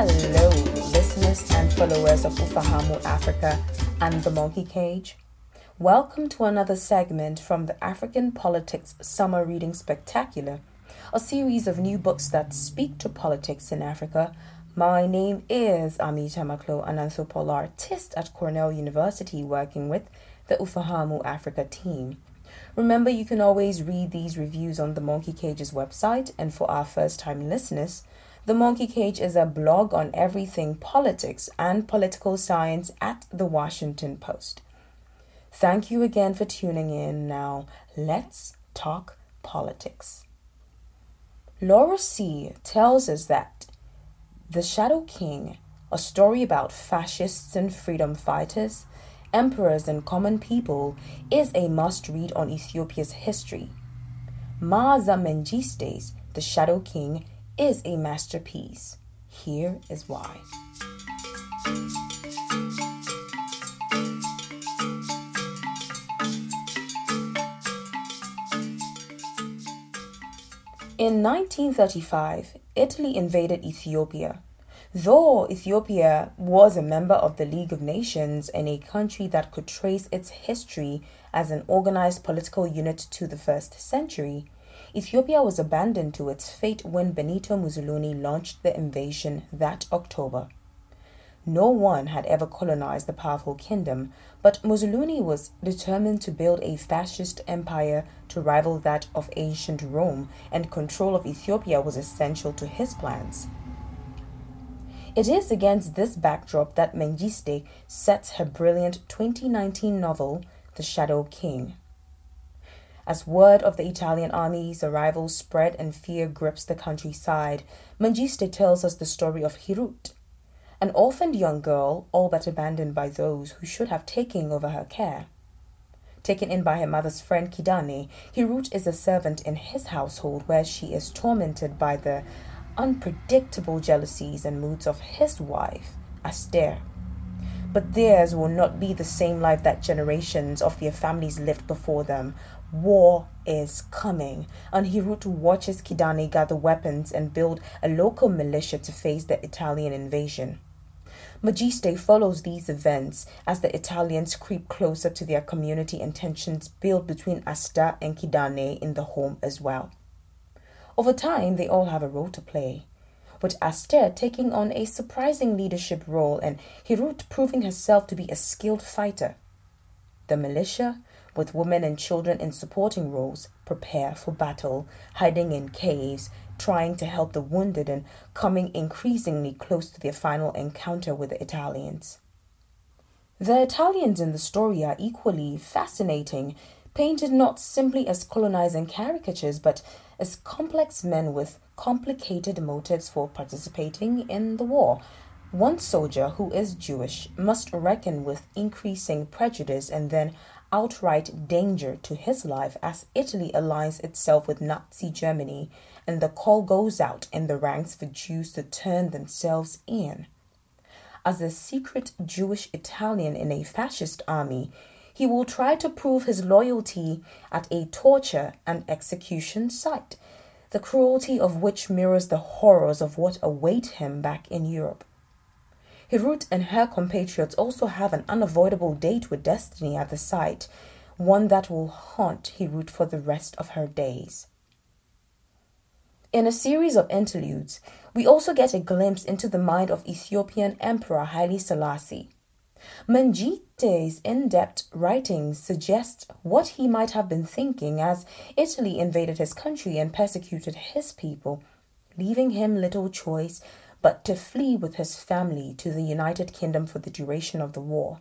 Hello, listeners and followers of Ufahamu Africa and the Monkey Cage. Welcome to another segment from the African Politics Summer Reading Spectacular, a series of new books that speak to politics in Africa. My name is Amita Maklo, an anthropologist at Cornell University working with the Ufahamu Africa team. Remember, you can always read these reviews on the Monkey Cage's website, and for our first time listeners, the Monkey Cage is a blog on everything politics and political science at the Washington Post. Thank you again for tuning in. Now, let's talk politics. Laura Seay tells us that The Shadow King, a story about fascists and freedom fighters, emperors, and common people, is a must read on Ethiopia's history. Maaza Mengiste's The Shadow King is a masterpiece. Here is why. In 1935, Italy invaded Ethiopia. Though Ethiopia was a member of the League of Nations and a country that could trace its history as an organized political unit to the first century, Ethiopia was abandoned to its fate when Benito Mussolini launched the invasion that October. No one had ever colonized the powerful kingdom, but Mussolini was determined to build a fascist empire to rival that of ancient Rome, and control of Ethiopia was essential to his plans. It is against this backdrop that Mengiste sets her brilliant 2019 novel, The Shadow King. As word of the Italian army's arrival spread and fear grips the countryside, Mengiste tells us the story of Hirut, an orphaned young girl all but abandoned by those who should have taken over her care. Taken in by her mother's friend Kidane, Hirut is a servant in his household where she is tormented by the unpredictable jealousies and moods of his wife, Aster. But theirs will not be the same life that generations of their families lived before them, War is coming, and Hirut watches Kidane gather weapons and build a local militia to face the Italian invasion. Mengiste follows these events as the Italians creep closer to their community and tensions build between Aster and Kidane in the home as well. Over time, they all have a role to play, with Aster taking on a surprising leadership role and Hirut proving herself to be a skilled fighter. The militia with women and children in supporting roles, prepare for battle, hiding in caves, trying to help the wounded, and coming increasingly close to their final encounter with the Italians. The Italians in the story are equally fascinating, painted not simply as colonizing caricatures, but as complex men with complicated motives for participating in the war. One soldier who is Jewish must reckon with increasing prejudice and then outright danger to his life as Italy aligns itself with Nazi Germany and the call goes out in the ranks for Jews to turn themselves in. As a secret Jewish Italian in a fascist army, he will try to prove his loyalty at a torture and execution site, the cruelty of which mirrors the horrors of what await him back in Europe. Hirut and her compatriots also have an unavoidable date with destiny at the site, one that will haunt Hirut for the rest of her days. In a series of interludes, we also get a glimpse into the mind of Ethiopian Emperor Haile Selassie. Mengiste's in depth writings suggest what he might have been thinking as Italy invaded his country and persecuted his people, leaving him little choice but to flee with his family to the United Kingdom for the duration of the war.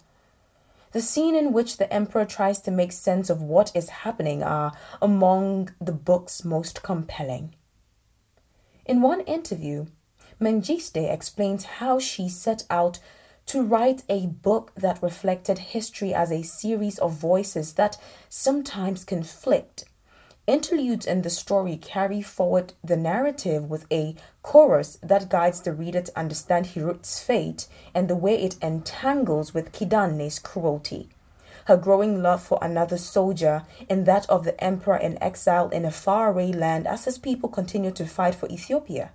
The scene in which the emperor tries to make sense of what is happening are among the book's most compelling. In one interview, Mengiste explains how she set out to write a book that reflected history as a series of voices that sometimes conflict Interludes in the story carry forward the narrative with a chorus that guides the reader to understand Hirut's fate and the way it entangles with Kidane's cruelty. Her growing love for another soldier and that of the emperor in exile in a faraway land as his people continue to fight for Ethiopia.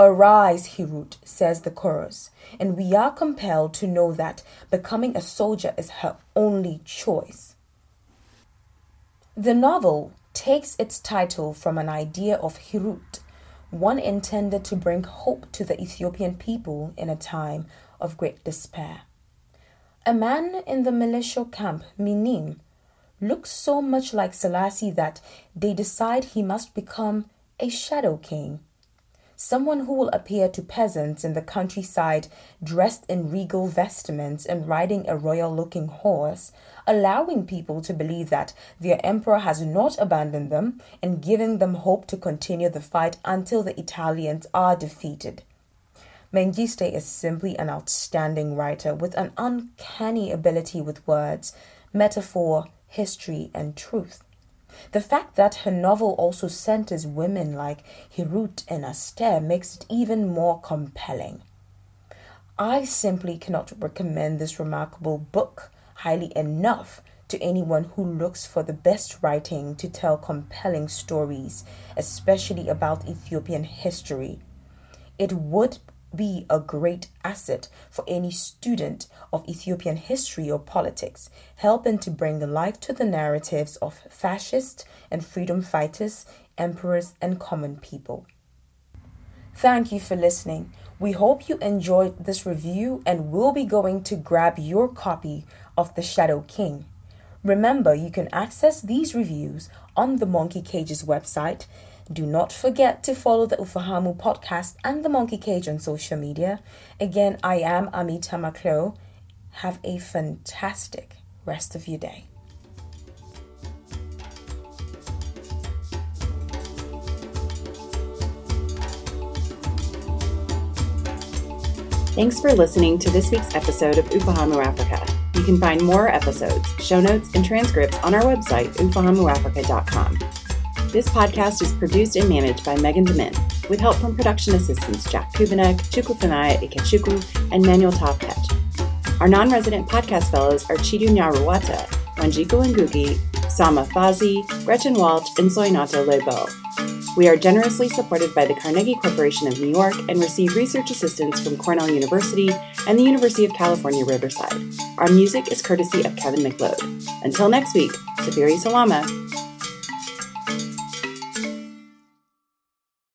Arise, Hirut, says the chorus, and we are compelled to know that becoming a soldier is her only choice. The novel takes its title from an idea of Hirut, one intended to bring hope to the Ethiopian people in a time of great despair. A man in the militia camp, Minim, looks so much like Selassie that they decide he must become a shadow king someone who will appear to peasants in the countryside dressed in regal vestments and riding a royal looking horse, allowing people to believe that their emperor has not abandoned them and giving them hope to continue the fight until the Italians are defeated. Mengistu is simply an outstanding writer with an uncanny ability with words, metaphor, history, and truth. The fact that her novel also centers women like Hirut and Aster makes it even more compelling. I simply cannot recommend this remarkable book highly enough to anyone who looks for the best writing to tell compelling stories, especially about Ethiopian history. It would be a great asset for any student of Ethiopian history or politics, helping to bring life to the narratives of fascist and freedom fighters, emperors, and common people. Thank you for listening. We hope you enjoyed this review and will be going to grab your copy of The Shadow King. Remember, you can access these reviews on the Monkey Cages website do not forget to follow the Ufahamu podcast and the Monkey Cage on social media. Again, I am Amita Maklo. Have a fantastic rest of your day. Thanks for listening to this week's episode of Ufahamu Africa. You can find more episodes, show notes, and transcripts on our website, ufahamuafrica.com. This podcast is produced and managed by Megan Demin, with help from production assistants Jack Kubanek, Chukwufanaya Ikechukwu, and Manuel Topet. Our non-resident podcast fellows are Chidu Nyaruwata, Wanjiku Ngugi, Sama Fazi, Gretchen Walsh, and Soinato Lebo. We are generously supported by the Carnegie Corporation of New York and receive research assistance from Cornell University and the University of California, Riverside. Our music is courtesy of Kevin MacLeod. Until next week, Sabiri Salama.